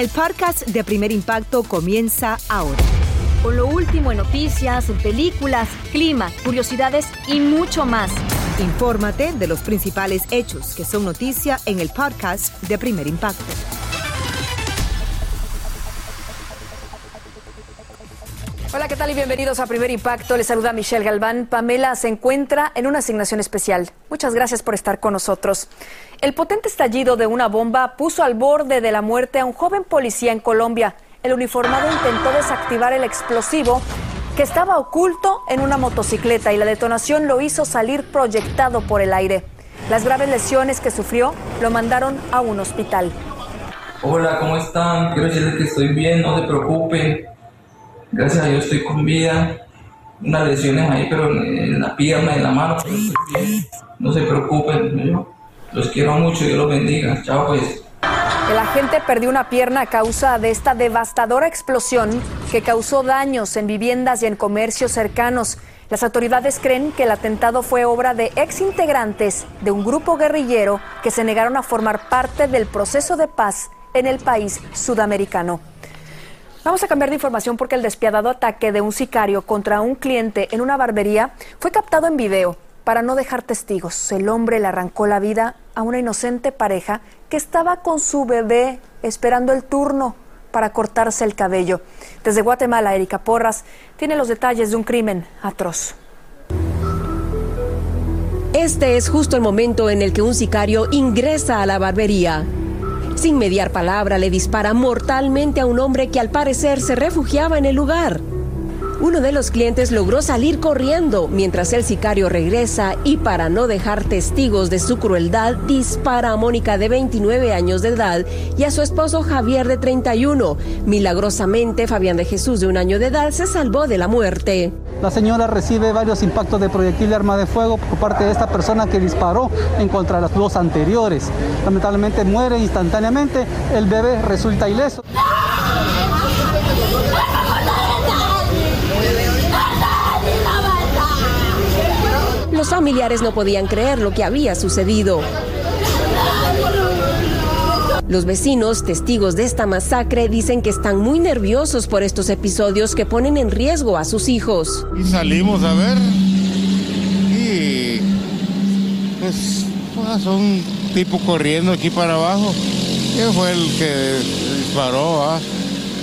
El podcast de Primer Impacto comienza ahora. Con lo último en noticias, películas, clima, curiosidades y mucho más. Infórmate de los principales hechos que son noticia en el podcast de Primer Impacto. Hola, ¿qué tal y bienvenidos a Primer Impacto? Les saluda Michelle Galván. Pamela se encuentra en una asignación especial. Muchas gracias por estar con nosotros. El potente estallido de una bomba puso al borde de la muerte a un joven policía en Colombia. El uniformado intentó desactivar el explosivo que estaba oculto en una motocicleta y la detonación lo hizo salir proyectado por el aire. Las graves lesiones que sufrió lo mandaron a un hospital. Hola, ¿cómo están? Quiero decirles que estoy bien, no se preocupen. Gracias a Dios estoy con vida. Unas lesiones ahí, pero en, la pierna, en la mano, pero estoy bien. No se preocupen, yo los quiero mucho, Dios los bendiga. Chao pues. El agente perdió una pierna a causa de esta devastadora explosión que causó daños en viviendas y en comercios cercanos. Las autoridades creen que el atentado fue obra de exintegrantes de un grupo guerrillero que se negaron a formar parte del proceso de paz en el país sudamericano. Vamos a cambiar de información porque el despiadado ataque de un sicario contra un cliente en una barbería fue captado en video para no dejar testigos. El hombre le arrancó la vida a una inocente pareja que estaba con su bebé esperando el turno para cortarse el cabello. Desde Guatemala, Erika Porras tiene los detalles de un crimen atroz. Este es justo el momento en el que un sicario ingresa a la barbería. Sin mediar palabra, le dispara mortalmente a un hombre que al parecer se refugiaba en el lugar. Uno de los clientes logró salir corriendo mientras el sicario regresa y para no dejar testigos de su crueldad dispara a Mónica de 29 años de edad y a su esposo Javier de 31. Milagrosamente Fabián de Jesús de un año de edad se salvó de la muerte. La señora recibe varios impactos de proyectil de arma de fuego por parte de esta persona que disparó en contra de las dos anteriores. Lamentablemente muere instantáneamente, el bebé resulta ileso. Familiares no podían creer lo que había sucedido. Los vecinos, testigos de esta masacre, dicen que están muy nerviosos por estos episodios que ponen en riesgo a sus hijos. Y salimos a ver y pues pasó un tipo corriendo aquí para abajo. ¿Quién fue el que disparó? ah?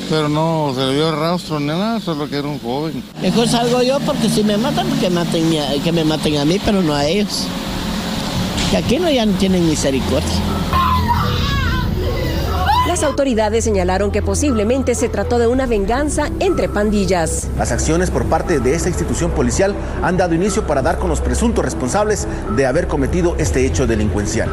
Pero no se le dio rastro ni nada, solo que era un joven. Mejor salgo yo porque si me matan, que maten, a- que me maten a mí, pero no a ellos. Que aquí no ya no tienen misericordia. Las autoridades señalaron que posiblemente se trató de una venganza entre pandillas. Las acciones por parte de esta institución policial han dado inicio para dar con los presuntos responsables de haber cometido este hecho delincuencial.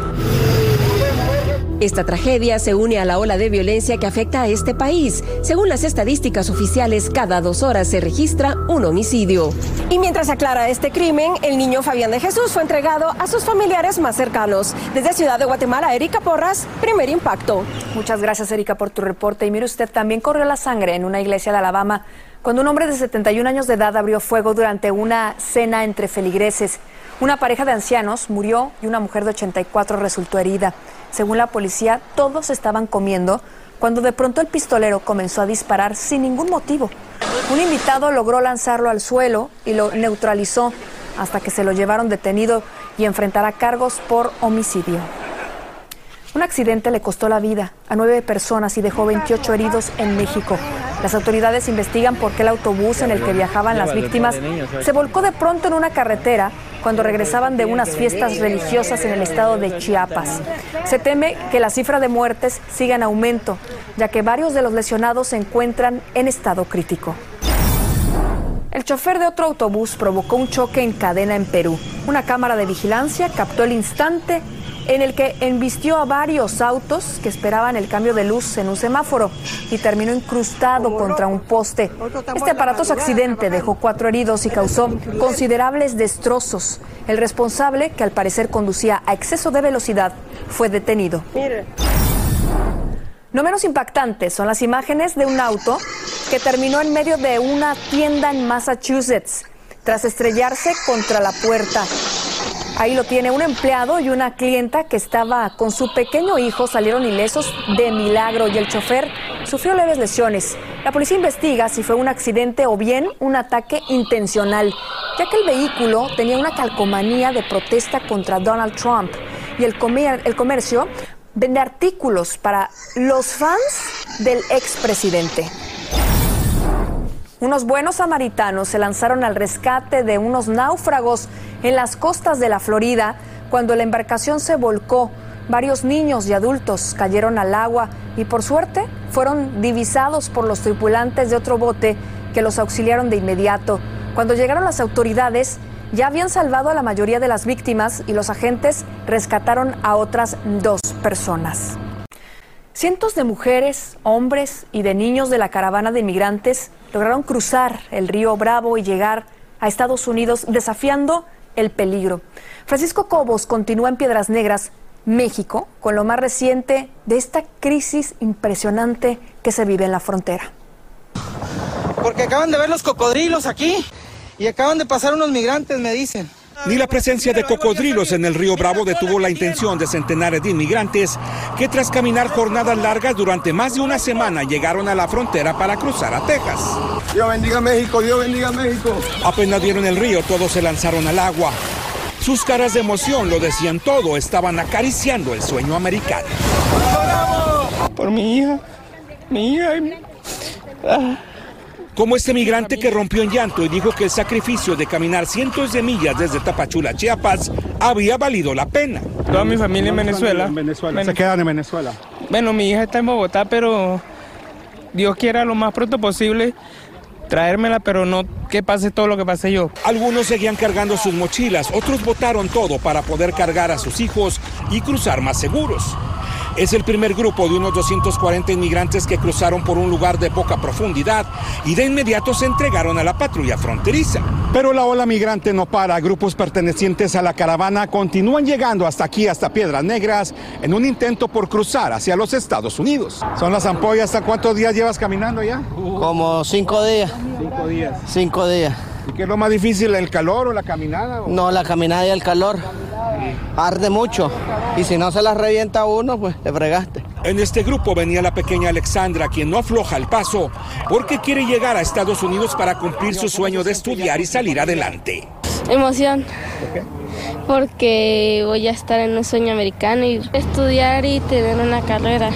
Esta tragedia se une a la ola de violencia que afecta a este país. Según las estadísticas oficiales, cada dos horas se registra un homicidio. Y mientras aclara este crimen, el niño Fabián de Jesús fue entregado a sus familiares más cercanos. Desde Ciudad de Guatemala, Erika Porras, primer impacto. Muchas gracias, Erika, por tu reporte. Y mire usted, también corrió la sangre en una iglesia de Alabama cuando un hombre de 71 años de edad abrió fuego durante una cena entre feligreses. Una pareja de ancianos murió y una mujer de 84 resultó herida. Según la policía, todos estaban comiendo cuando de pronto el pistolero comenzó a disparar sin ningún motivo. Un invitado logró lanzarlo al suelo y lo neutralizó hasta que se lo llevaron detenido y enfrentará cargos por homicidio. Un accidente le costó la vida a nueve personas y dejó 28 heridos en México. Las autoridades investigan por qué el autobús en el que viajaban las víctimas se volcó de pronto en una carretera cuando regresaban de unas fiestas religiosas en el estado de Chiapas. Se teme que la cifra de muertes siga en aumento, ya que varios de los lesionados se encuentran en estado crítico. El chofer de otro autobús provocó un choque en cadena en Perú. Una cámara de vigilancia captó el instante en el que embistió a varios autos que esperaban el cambio de luz en un semáforo y terminó incrustado contra un poste. Este aparatoso accidente dejó cuatro heridos y causó considerables destrozos. El responsable, que al parecer conducía a exceso de velocidad, fue detenido. No menos impactantes son las imágenes de un auto que terminó en medio de una tienda en Massachusetts tras estrellarse contra la puerta. Ahí lo tiene un empleado y una clienta que estaba con su pequeño hijo, salieron ilesos de milagro y el chofer sufrió leves lesiones. La policía investiga si fue un accidente o bien un ataque intencional, ya que el vehículo tenía una calcomanía de protesta contra Donald Trump y el, el comercio vende artículos para los fans del expresidente. Unos buenos samaritanos se lanzaron al rescate de unos náufragos en las costas de la Florida cuando la embarcación se volcó. Varios niños y adultos cayeron al agua y por suerte fueron divisados por los tripulantes de otro bote que los auxiliaron de inmediato. Cuando llegaron las autoridades, ya habían salvado a la mayoría de las víctimas y los agentes rescataron a otras dos personas. Cientos de mujeres, hombres y de niños de la caravana de inmigrantes lograron cruzar el río Bravo y llegar a Estados Unidos desafiando el peligro. Francisco Cobos continúa en Piedras Negras, México, con lo más reciente de esta crisis impresionante que se vive en la frontera. Porque acaban de ver los cocodrilos aquí y acaban de pasar unos migrantes, me dicen. Ni la presencia de cocodrilos en el río Bravo detuvo la intención de centenares de inmigrantes que tras caminar jornadas largas durante más de una semana llegaron a la frontera para cruzar a Texas. Dios bendiga México, Dios bendiga México. Apenas vieron el río, todos se lanzaron al agua. Sus caras de emoción lo decían todo, estaban acariciando el sueño americano. Por mi hija, mi hija. Ah. Como este migrante que rompió en llanto y dijo que el sacrificio de caminar cientos de millas desde Tapachula, Chiapas, había valido la pena. Toda mi familia en Venezuela. En Venezuela. Se quedan en Venezuela. Bueno, mi hija está en Bogotá, pero Dios quiera lo más pronto posible traérmela, pero no que pase todo lo que pasé yo. Algunos seguían cargando sus mochilas, otros botaron todo para poder cargar a sus hijos y cruzar más seguros. Es el primer grupo de unos 240 inmigrantes que cruzaron por un lugar de poca profundidad y de inmediato se entregaron a la patrulla fronteriza. Pero la ola migrante no para. Grupos pertenecientes a la caravana continúan llegando hasta aquí, hasta Piedras Negras, en un intento por cruzar hacia los Estados Unidos. Son las ampollas. ¿Hasta cuántos días llevas caminando ya? Como cinco días. Cinco días. Cinco días. ¿Y qué es lo más difícil, el calor o la caminada? No, la caminada y el calor. Arde mucho. Y si no se la revienta uno, pues te fregaste. En este grupo venía la pequeña Alexandra, quien no afloja el paso porque quiere llegar a Estados Unidos para cumplir su sueño de estudiar y salir adelante. Emoción. ¿Por qué? Porque voy a estar en un sueño americano y estudiar y tener una carrera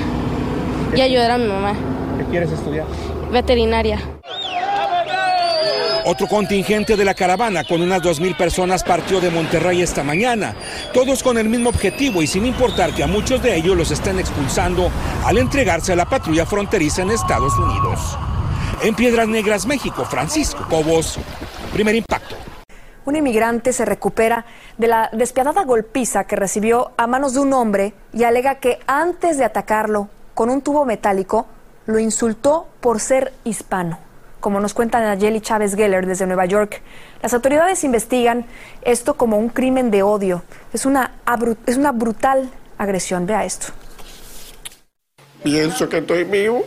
y ayudar a mi mamá. ¿Qué quieres estudiar? Veterinaria. Otro contingente de la caravana con unas 2.000 personas partió de Monterrey esta mañana, todos con el mismo objetivo y sin importar que a muchos de ellos los estén expulsando al entregarse a la patrulla fronteriza en Estados Unidos. En Piedras Negras, México, Francisco Cobos, primer impacto. Un inmigrante se recupera de la despiadada golpiza que recibió a manos de un hombre y alega que antes de atacarlo con un tubo metálico, lo insultó por ser hispano como nos cuenta Nayeli Chávez Geller desde Nueva York. Las autoridades investigan esto como un crimen de odio. Es una, es una brutal agresión. Vea esto. Pienso que estoy vivo.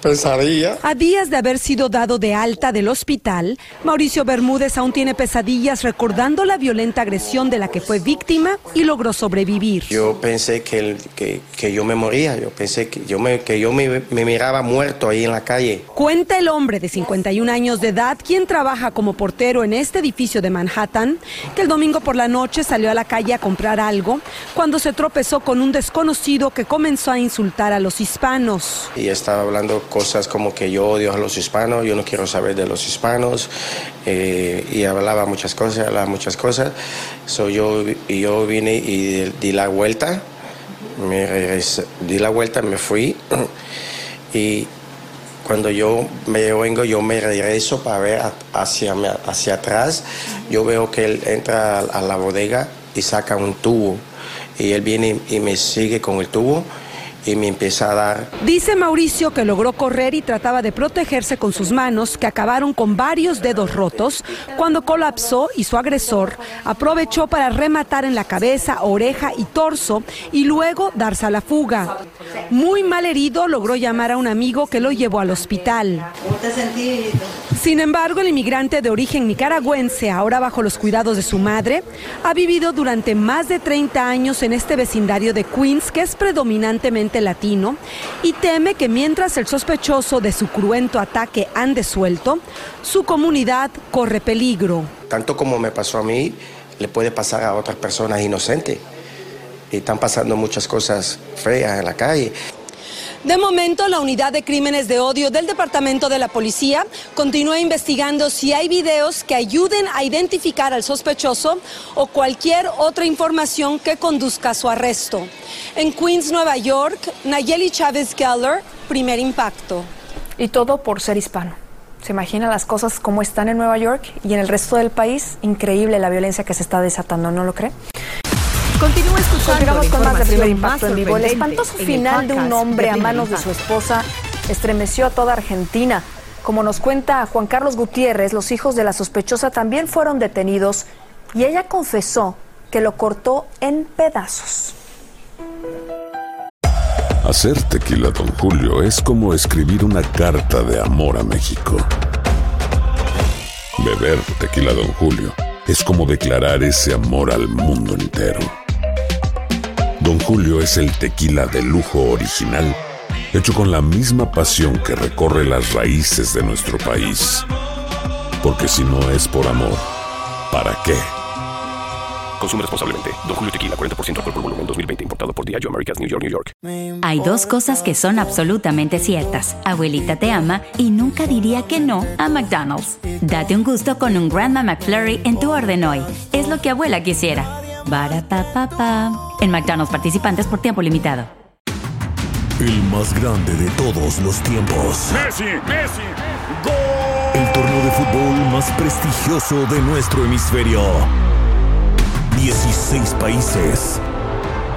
Pesadilla. A días de haber sido dado de alta del hospital, Mauricio Bermúdez aún tiene pesadillas recordando la violenta agresión de la que fue víctima y logró sobrevivir. Yo pensé que, que, yo me moría, yo pensé que yo, me, que yo me, me, miraba muerto ahí en la calle. Cuenta el hombre de 51 años de edad, quien trabaja como portero en este edificio de Manhattan, que el domingo por la noche salió a la calle a comprar algo cuando se tropezó con un desconocido que comenzó a insultar a los hispanos. Y estaba hablando cosas como que yo odio a los hispanos, yo no quiero saber de los hispanos, eh, y hablaba muchas cosas, hablaba muchas cosas. So yo, yo vine y di la vuelta, me di la vuelta, me fui, y cuando yo me vengo, yo me regreso para ver hacia, hacia atrás, yo veo que él entra a la bodega y saca un tubo y él viene y me sigue con el tubo y me empieza a dar. Dice Mauricio que logró correr y trataba de protegerse con sus manos, que acabaron con varios dedos rotos, cuando colapsó y su agresor aprovechó para rematar en la cabeza, oreja y torso y luego darse a la fuga. Muy mal herido, logró llamar a un amigo que lo llevó al hospital. Sin embargo, el inmigrante de origen nicaragüense, ahora bajo los cuidados de su madre, ha vivido durante más de 30 años en este vecindario de Queens, que es predominantemente latino, y teme que mientras el sospechoso de su cruento ataque ande suelto, su comunidad corre peligro. Tanto como me pasó a mí, le puede pasar a otras personas inocentes. Y están pasando muchas cosas feas en la calle. De momento, la unidad de crímenes de odio del Departamento de la Policía continúa investigando si hay videos que ayuden a identificar al sospechoso o cualquier otra información que conduzca a su arresto. En Queens, Nueva York, Nayeli Chávez Geller, primer impacto. Y todo por ser hispano. ¿Se imagina las cosas como están en Nueva York y en el resto del país? Increíble la violencia que se está desatando, ¿no lo cree? Continúa escuchando Continuamos con más de primer impacto en vivo. El espantoso final de un hombre a manos de su esposa estremeció a toda Argentina. Como nos cuenta Juan Carlos Gutiérrez, los hijos de la sospechosa también fueron detenidos y ella confesó que lo cortó en pedazos. Hacer tequila, Don Julio, es como escribir una carta de amor a México. Beber tequila, Don Julio, es como declarar ese amor al mundo entero. Don Julio es el tequila de lujo original, hecho con la misma pasión que recorre las raíces de nuestro país. Porque si no es por amor, ¿para qué? Consume responsablemente. Don Julio Tequila, 40% alcohol por volumen, 2020. Importado por Diageo Americas, New York, New York. Hay dos cosas que son absolutamente ciertas. Abuelita te ama y nunca diría que no a McDonald's. Date un gusto con un Grandma McFlurry en tu orden hoy. Es lo que abuela quisiera. Barapapapa. En McDonald's participantes por tiempo limitado. El más grande de todos los tiempos. Messi, Messi, El torneo de fútbol más prestigioso de nuestro hemisferio. 16 países.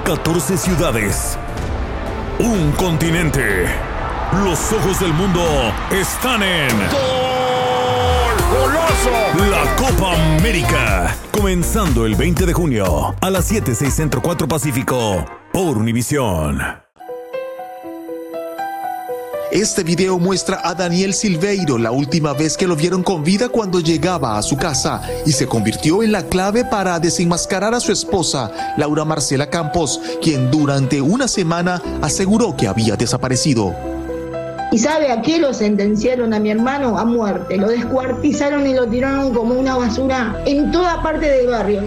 14 ciudades. Un continente. Los ojos del mundo están en... La Copa América. Comenzando el 20 de junio a las 7, 6 Centro 4 Pacífico por Univisión. Este video muestra a Daniel Silveiro la última vez que lo vieron con vida cuando llegaba a su casa y se convirtió en la clave para desenmascarar a su esposa, Laura Marcela Campos, quien durante una semana aseguró que había desaparecido. ¿Y sabe a qué lo sentenciaron a mi hermano? A muerte. Lo descuartizaron y lo tiraron como una basura en toda parte del barrio.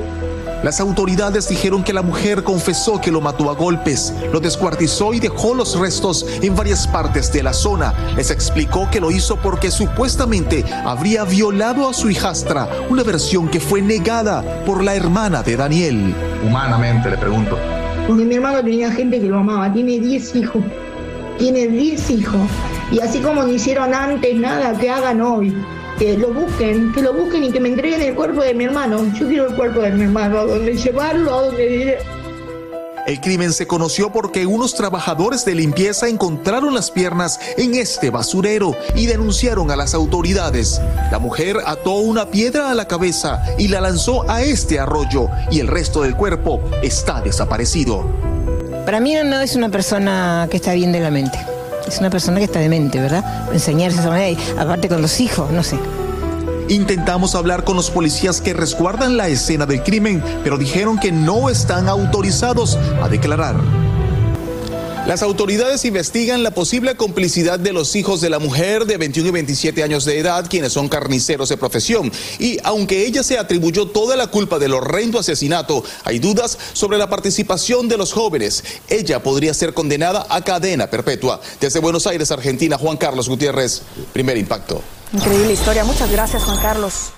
Las autoridades dijeron que la mujer confesó que lo mató a golpes, lo descuartizó y dejó los restos en varias partes de la zona. Les explicó que lo hizo porque supuestamente habría violado a su hijastra, una versión que fue negada por la hermana de Daniel. Humanamente, le pregunto. Porque mi hermano tenía gente que lo amaba. Tiene 10 hijos. Tiene 10 hijos. Y así como no hicieron antes nada, que hagan hoy. Que lo busquen, que lo busquen y que me entreguen el cuerpo de mi hermano. Yo quiero el cuerpo de mi hermano, a dónde llevarlo, a dónde diré. El crimen se conoció porque unos trabajadores de limpieza encontraron las piernas en este basurero y denunciaron a las autoridades. La mujer ató una piedra a la cabeza y la lanzó a este arroyo y el resto del cuerpo está desaparecido. Para mí no es una persona que está bien de la mente. Es una persona que está demente, ¿verdad? Enseñarse esa manera, y aparte con los hijos, no sé. Intentamos hablar con los policías que resguardan la escena del crimen, pero dijeron que no están autorizados a declarar. Las autoridades investigan la posible complicidad de los hijos de la mujer de 21 y 27 años de edad, quienes son carniceros de profesión. Y aunque ella se atribuyó toda la culpa del horrendo asesinato, hay dudas sobre la participación de los jóvenes. Ella podría ser condenada a cadena perpetua. Desde Buenos Aires, Argentina, Juan Carlos Gutiérrez, primer impacto. Increíble historia. Muchas gracias, Juan Carlos.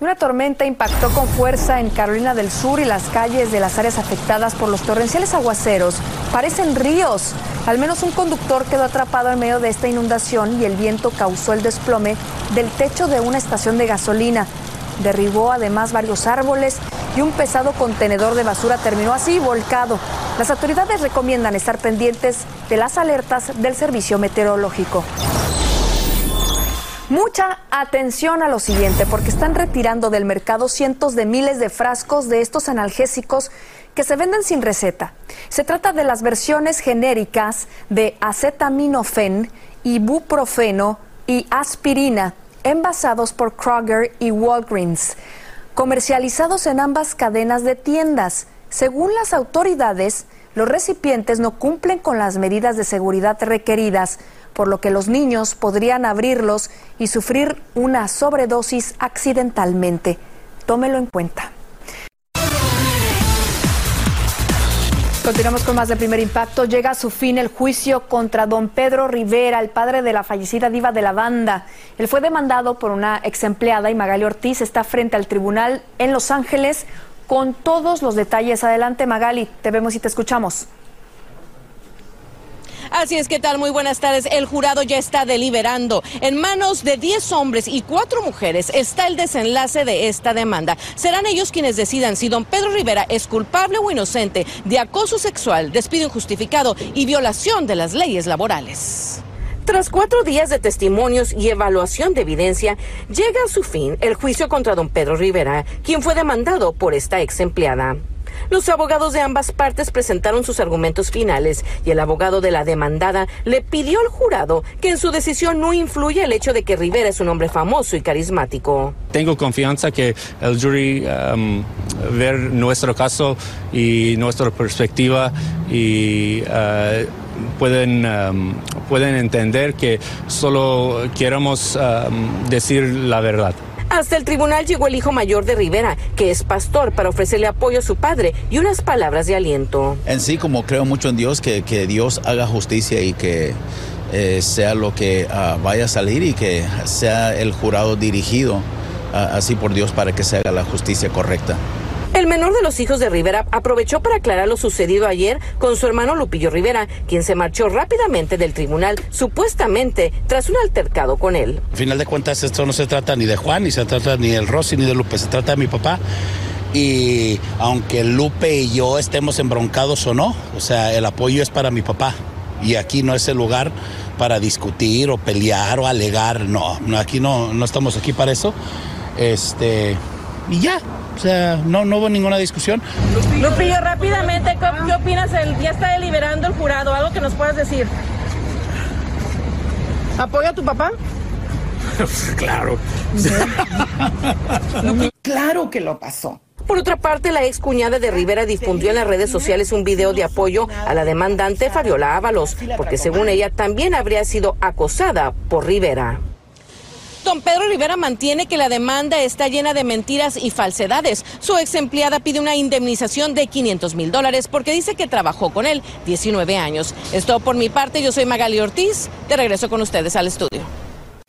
Una tormenta impactó con fuerza en Carolina del Sur y las calles de las áreas afectadas por los torrenciales aguaceros parecen ríos. Al menos un conductor quedó atrapado en medio de esta inundación y el viento causó el desplome del techo de una estación de gasolina. Derribó además varios árboles y un pesado contenedor de basura terminó así volcado. Las autoridades recomiendan estar pendientes de las alertas del servicio meteorológico. Mucha atención a lo siguiente, porque están retirando del mercado cientos de miles de frascos de estos analgésicos que se venden sin receta. Se trata de las versiones genéricas de acetaminofén, ibuprofeno y aspirina, envasados por Kroger y Walgreens, comercializados en ambas cadenas de tiendas. Según las autoridades, los recipientes no cumplen con las medidas de seguridad requeridas, por lo que los niños podrían abrirlos y sufrir una sobredosis accidentalmente. Tómelo en cuenta. Continuamos con más de primer impacto. Llega a su fin el juicio contra don Pedro Rivera, el padre de la fallecida diva de la banda. Él fue demandado por una ex empleada y Magali Ortiz está frente al tribunal en Los Ángeles con todos los detalles. Adelante, Magali, te vemos y te escuchamos. Así es, ¿qué tal? Muy buenas tardes. El jurado ya está deliberando. En manos de 10 hombres y 4 mujeres está el desenlace de esta demanda. Serán ellos quienes decidan si don Pedro Rivera es culpable o inocente de acoso sexual, despido injustificado y violación de las leyes laborales. Tras cuatro días de testimonios y evaluación de evidencia, llega a su fin el juicio contra don Pedro Rivera, quien fue demandado por esta ex empleada. Los abogados de ambas partes presentaron sus argumentos finales y el abogado de la demandada le pidió al jurado que en su decisión no influya el hecho de que Rivera es un hombre famoso y carismático. Tengo confianza que el jury um, ver nuestro caso y nuestra perspectiva y uh, pueden, um, pueden entender que solo queremos um, decir la verdad. Hasta el tribunal llegó el hijo mayor de Rivera, que es pastor, para ofrecerle apoyo a su padre y unas palabras de aliento. En sí, como creo mucho en Dios, que, que Dios haga justicia y que eh, sea lo que uh, vaya a salir y que sea el jurado dirigido uh, así por Dios para que se haga la justicia correcta. El menor de los hijos de Rivera aprovechó para aclarar lo sucedido ayer con su hermano Lupillo Rivera, quien se marchó rápidamente del tribunal, supuestamente tras un altercado con él. Al final de cuentas, esto no se trata ni de Juan, ni se trata ni del Rosy, ni de Lupe, se trata de mi papá. Y aunque Lupe y yo estemos embroncados o no, o sea, el apoyo es para mi papá. Y aquí no es el lugar para discutir o pelear o alegar. No, aquí no, no estamos aquí para eso. Este, y ya, sea, no, no hubo ninguna discusión. Lupillo, rápidamente, ¿qué, qué opinas? El, ya está deliberando el jurado, algo que nos puedas decir. ¿Apoya a tu papá? claro. claro que lo pasó. Por otra parte, la ex cuñada de Rivera difundió en las redes sociales un video de apoyo a la demandante Fabiola Ábalos, porque según ella también habría sido acosada por Rivera. Don Pedro Rivera mantiene que la demanda está llena de mentiras y falsedades. Su ex empleada pide una indemnización de 500 mil dólares porque dice que trabajó con él 19 años. Esto por mi parte, yo soy Magali Ortiz. De regreso con ustedes al estudio.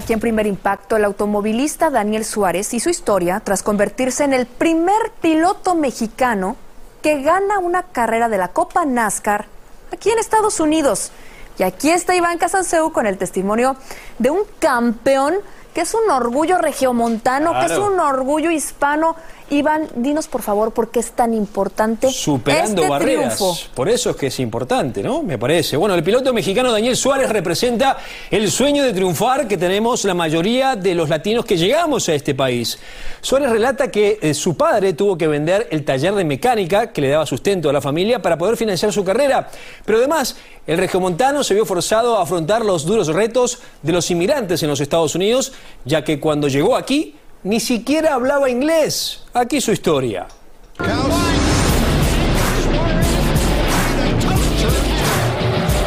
Aquí en primer impacto, el automovilista Daniel Suárez hizo historia tras convertirse en el primer piloto mexicano que gana una carrera de la Copa NASCAR aquí en Estados Unidos. Y aquí está Iván Casanseu con el testimonio de un campeón que es un orgullo regiomontano, que es un orgullo hispano. Iván, dinos por favor por qué es tan importante Superando este barreras. triunfo. Por eso es que es importante, ¿no? Me parece. Bueno, el piloto mexicano Daniel Suárez representa el sueño de triunfar que tenemos la mayoría de los latinos que llegamos a este país. Suárez relata que eh, su padre tuvo que vender el taller de mecánica que le daba sustento a la familia para poder financiar su carrera. Pero además, el regiomontano se vio forzado a afrontar los duros retos de los inmigrantes en los Estados Unidos, ya que cuando llegó aquí ni siquiera hablaba inglés. Aquí su historia.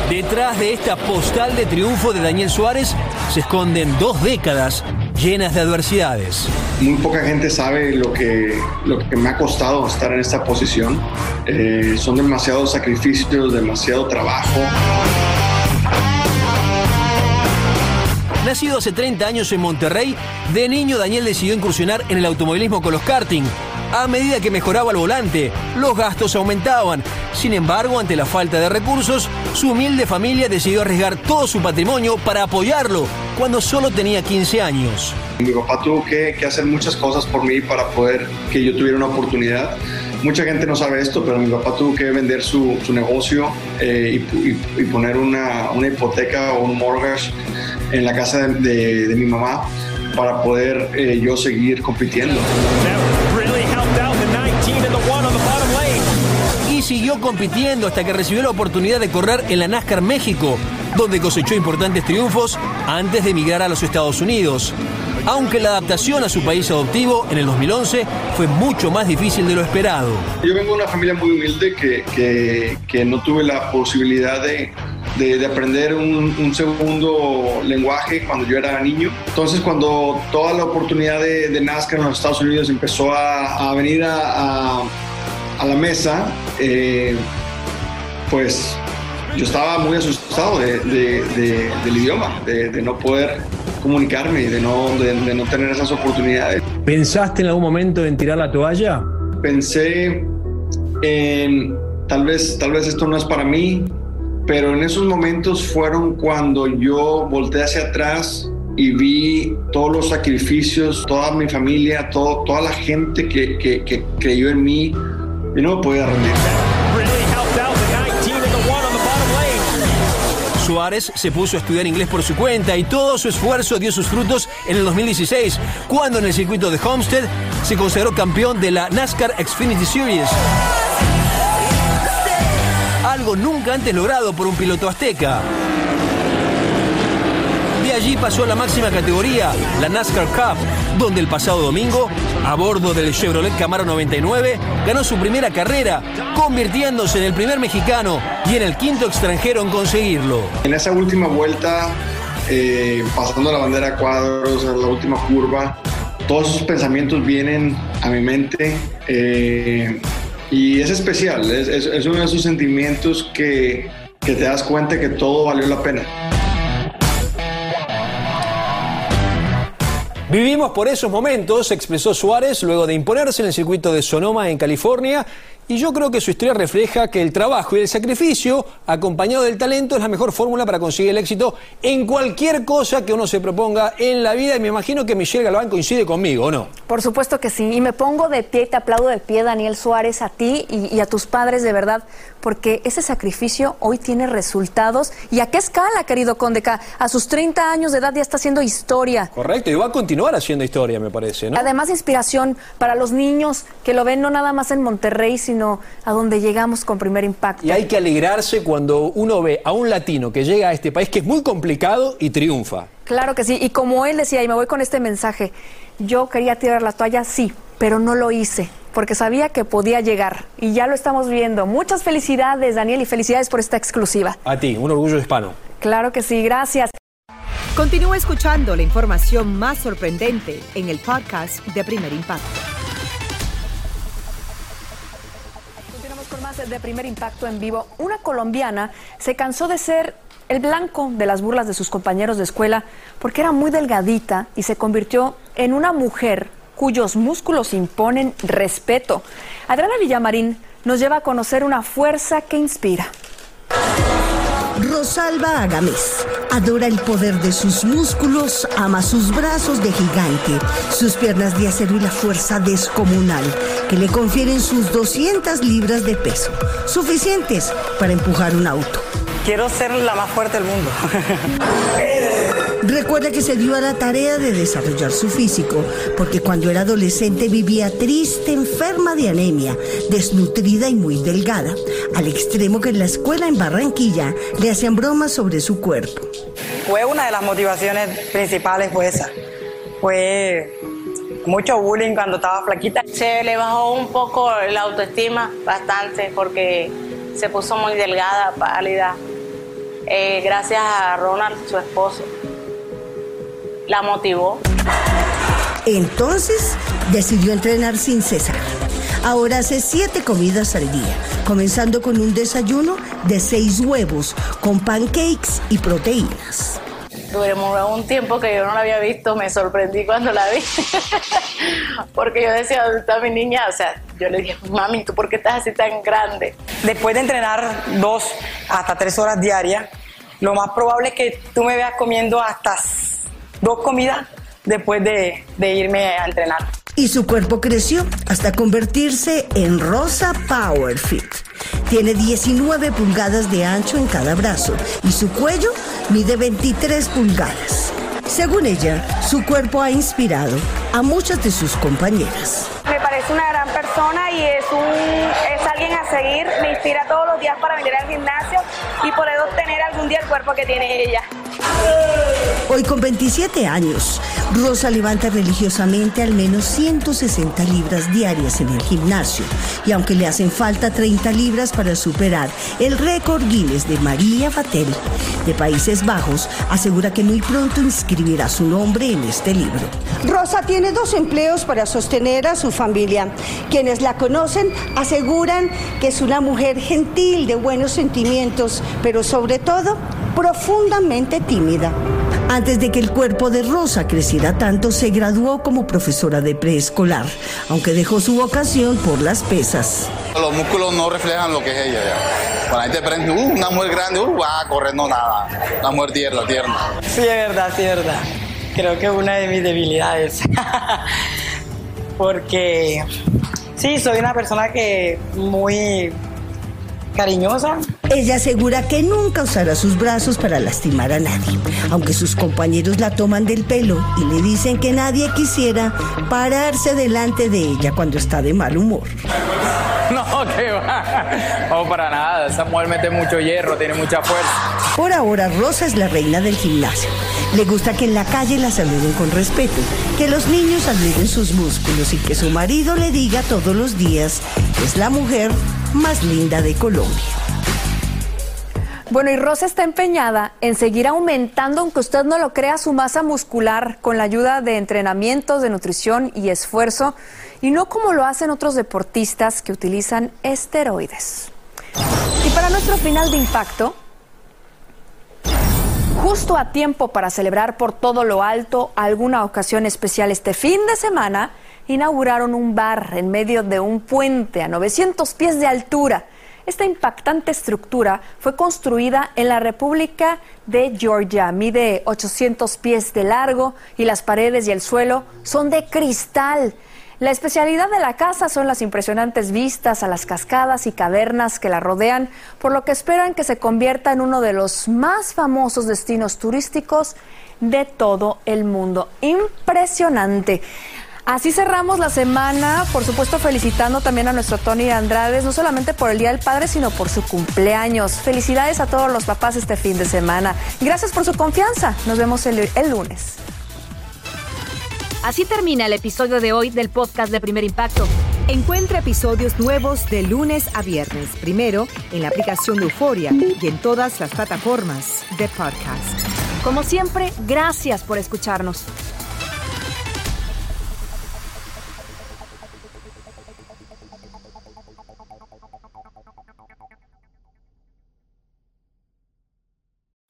Detrás de esta postal de triunfo de Daniel Suárez se esconden dos décadas llenas de adversidades. Muy poca gente sabe lo que, lo que me ha costado estar en esta posición. Eh, son demasiados sacrificios, demasiado trabajo. Nacido hace 30 años en Monterrey, de niño Daniel decidió incursionar en el automovilismo con los karting. A medida que mejoraba el volante, los gastos aumentaban. Sin embargo, ante la falta de recursos, su humilde familia decidió arriesgar todo su patrimonio para apoyarlo cuando solo tenía 15 años. Mi papá tuvo que, hacer muchas cosas por mí para poder que yo tuviera una oportunidad. Mucha gente no sabe esto, pero mi papá tuvo que vender su, negocio eh, y poner una, una hipoteca o un mortgage en la casa de, de- de mi mamá para poder eh, yo seguir compitiendo. Y siguió compitiendo hasta que recibió la oportunidad de correr en la NASCAR México, donde cosechó importantes triunfos antes de emigrar a los Estados Unidos. Aunque la adaptación a su país adoptivo en el 2011 fue mucho más difícil de lo esperado. Yo vengo de una familia muy humilde que, que- que no tuve la posibilidad de, de- de aprender un, un segundo lenguaje cuando yo era niño. Entonces cuando toda la oportunidad de, de NASCAR en los Estados Unidos empezó a, a venir a, a- a la mesa, eh, pues yo estaba muy asustado de- de- de- del idioma, de, de no poder comunicarme y de no, de- de no tener esas oportunidades. ¿Pensaste en algún momento en tirar la toalla? pensé en tal vez, tal vez esto no es para mí, pero en esos momentos fueron cuando yo volteé hacia atrás y vi todos los sacrificios, toda mi familia, todo, toda la gente que, que- que creyó en mí y no me podía rendir. Suárez se puso a estudiar inglés por su cuenta y todo su esfuerzo dio sus frutos en el 2016, cuando en el circuito de Homestead se consagró campeón de la NASCAR Xfinity Series. Algo nunca antes logrado por un piloto azteca. De allí pasó a la máxima categoría, la NASCAR Cup, donde el pasado domingo, a bordo del Chevrolet Camaro 99, ganó su primera carrera, convirtiéndose en el primer mexicano y en el quinto extranjero en conseguirlo. En esa última vuelta, eh, pasando la bandera a cuadros, en la última curva, todos esos pensamientos vienen a mi mente eh, y es especial, es, uno de esos sentimientos que, que te das cuenta que todo valió la pena. Vivimos por esos momentos, expresó Suárez luego de imponerse en el circuito de Sonoma en California. Y yo creo que su historia refleja que el trabajo y el sacrificio, acompañado del talento, es la mejor fórmula para conseguir el éxito en cualquier cosa que uno se proponga en la vida. Y me imagino que Michelle Galván coincide conmigo, ¿o no? Por supuesto que sí. Y me pongo de pie y te aplaudo de pie, Daniel Suárez, a ti y, y a tus padres de verdad, porque ese sacrificio hoy tiene resultados. ¿Y a qué escala, querido Condeca? A sus 30 años de edad ya está haciendo historia. Correcto, y va a continuar haciendo historia, me parece, ¿no? Además, inspiración para los niños que lo ven no nada más en Monterrey, sino a donde llegamos con primer impacto. Y hay que alegrarse cuando uno ve a un latino que llega a este país que es muy complicado y triunfa. Claro que sí. Y como él decía, y me voy con este mensaje, yo quería tirar la toalla, sí, pero no lo hice, porque sabía que podía llegar. Y ya lo estamos viendo. Muchas felicidades, Daniel, y felicidades por esta exclusiva. A ti, un orgullo hispano. Claro que sí, gracias. Continúa escuchando la información más sorprendente en el podcast de Primer Impacto. De primer impacto en vivo. Una colombiana se cansó de ser el blanco de las burlas de sus compañeros de escuela porque era muy delgadita y se convirtió en una mujer cuyos músculos imponen respeto. Adriana Villamarín nos lleva a conocer una fuerza que inspira. Rosalba Agames adora el poder de sus músculos, ama sus brazos de gigante, sus piernas de acero y la fuerza descomunal que le confieren sus 200 libras de peso, suficientes para empujar un auto. Quiero ser la más fuerte del mundo. Recuerda que se dio a la tarea de desarrollar su físico, porque cuando era adolescente vivía triste, enferma de anemia, desnutrida y muy delgada, al extremo que en la escuela en Barranquilla le hacían bromas sobre su cuerpo. Fue una de las motivaciones principales, fue esa. Fue mucho bullying cuando estaba flaquita. Se le bajó un poco la autoestima, bastante, porque se puso muy delgada, pálida. Eh, gracias a Ronald, su esposo. La motivó. Entonces decidió entrenar sin cesar. Ahora hace siete comidas al día, comenzando con un desayuno de seis huevos, con pancakes y proteínas. Duró un tiempo que yo no la había visto, me sorprendí cuando la vi, porque yo decía, ¿dónde está mi niña? O sea, yo le dije, mami, ¿tú por qué estás así tan grande? Después de entrenar dos hasta tres horas diarias, lo más probable es que tú me veas comiendo hasta dos comidas después de, de irme a entrenar. Y su cuerpo creció hasta convertirse en Rosa Power Fit. Tiene 19 pulgadas de ancho en cada brazo y su cuello mide 23 pulgadas. Según ella, su cuerpo ha inspirado a muchas de sus compañeras. Me parece una gran persona y es, un, es alguien a seguir. Me inspira todos los días para venir al gimnasio y poder obtener algún día el cuerpo que tiene ella. Hoy con 27 años, Rosa levanta religiosamente al menos 160 libras diarias en el gimnasio y aunque le hacen falta 30 libras para superar el récord Guinness de María Vatel de Países Bajos, asegura que muy pronto inscribirá su nombre en este libro. Rosa tiene dos empleos para sostener a su familia. Quienes la conocen aseguran que es una mujer gentil, de buenos sentimientos, pero sobre todo profundamente tímida. Antes de que el cuerpo de Rosa creciera tanto, se graduó como profesora de preescolar, aunque dejó su vocación por las pesas. Los músculos no reflejan lo que es ella ya. Cuando la gente prende, uh, una mujer grande, uh, va a correr, no nada. Una mujer tierna, tierna. Sí, es verdad, sí, es verdad. Creo que es una de mis debilidades. Porque sí, soy una persona que muy cariñosa. Ella asegura que nunca usará sus brazos para lastimar a nadie, aunque sus compañeros la toman del pelo y le dicen que nadie quisiera pararse delante de ella cuando está de mal humor. No, que va. No, para nada. Esa mujer mete mucho hierro, tiene mucha fuerza. Por ahora, Rosa es la reina del gimnasio. Le gusta que en la calle la saluden con respeto, que los niños admiren sus músculos y que su marido le diga todos los días que es la mujer más linda de Colombia. Bueno, y Rosa está empeñada en seguir aumentando, aunque usted no lo crea, su masa muscular con la ayuda de entrenamientos, de nutrición y esfuerzo, y no como lo hacen otros deportistas que utilizan esteroides. Y para nuestro final de impacto, justo a tiempo para celebrar por todo lo alto alguna ocasión especial este fin de semana, inauguraron un bar en medio de un puente a 900 pies de altura. Esta impactante estructura fue construida en la República de Georgia. Mide 800 pies de largo y las paredes y el suelo son de cristal. La especialidad de la casa son las impresionantes vistas a las cascadas y cavernas que la rodean, por lo que esperan que se convierta en uno de los más famosos destinos turísticos de todo el mundo. Impresionante. Así cerramos la semana, por supuesto felicitando también a nuestro Tony Andrades, no solamente por el Día del Padre, sino por su cumpleaños. Felicidades a todos los papás este fin de semana. Gracias por su confianza. Nos vemos el, el lunes. Así termina el episodio de hoy del podcast de Primer Impacto. Encuentra episodios nuevos de lunes a viernes, primero en la aplicación de Euforia y en todas las plataformas de podcast. Como siempre, gracias por escucharnos.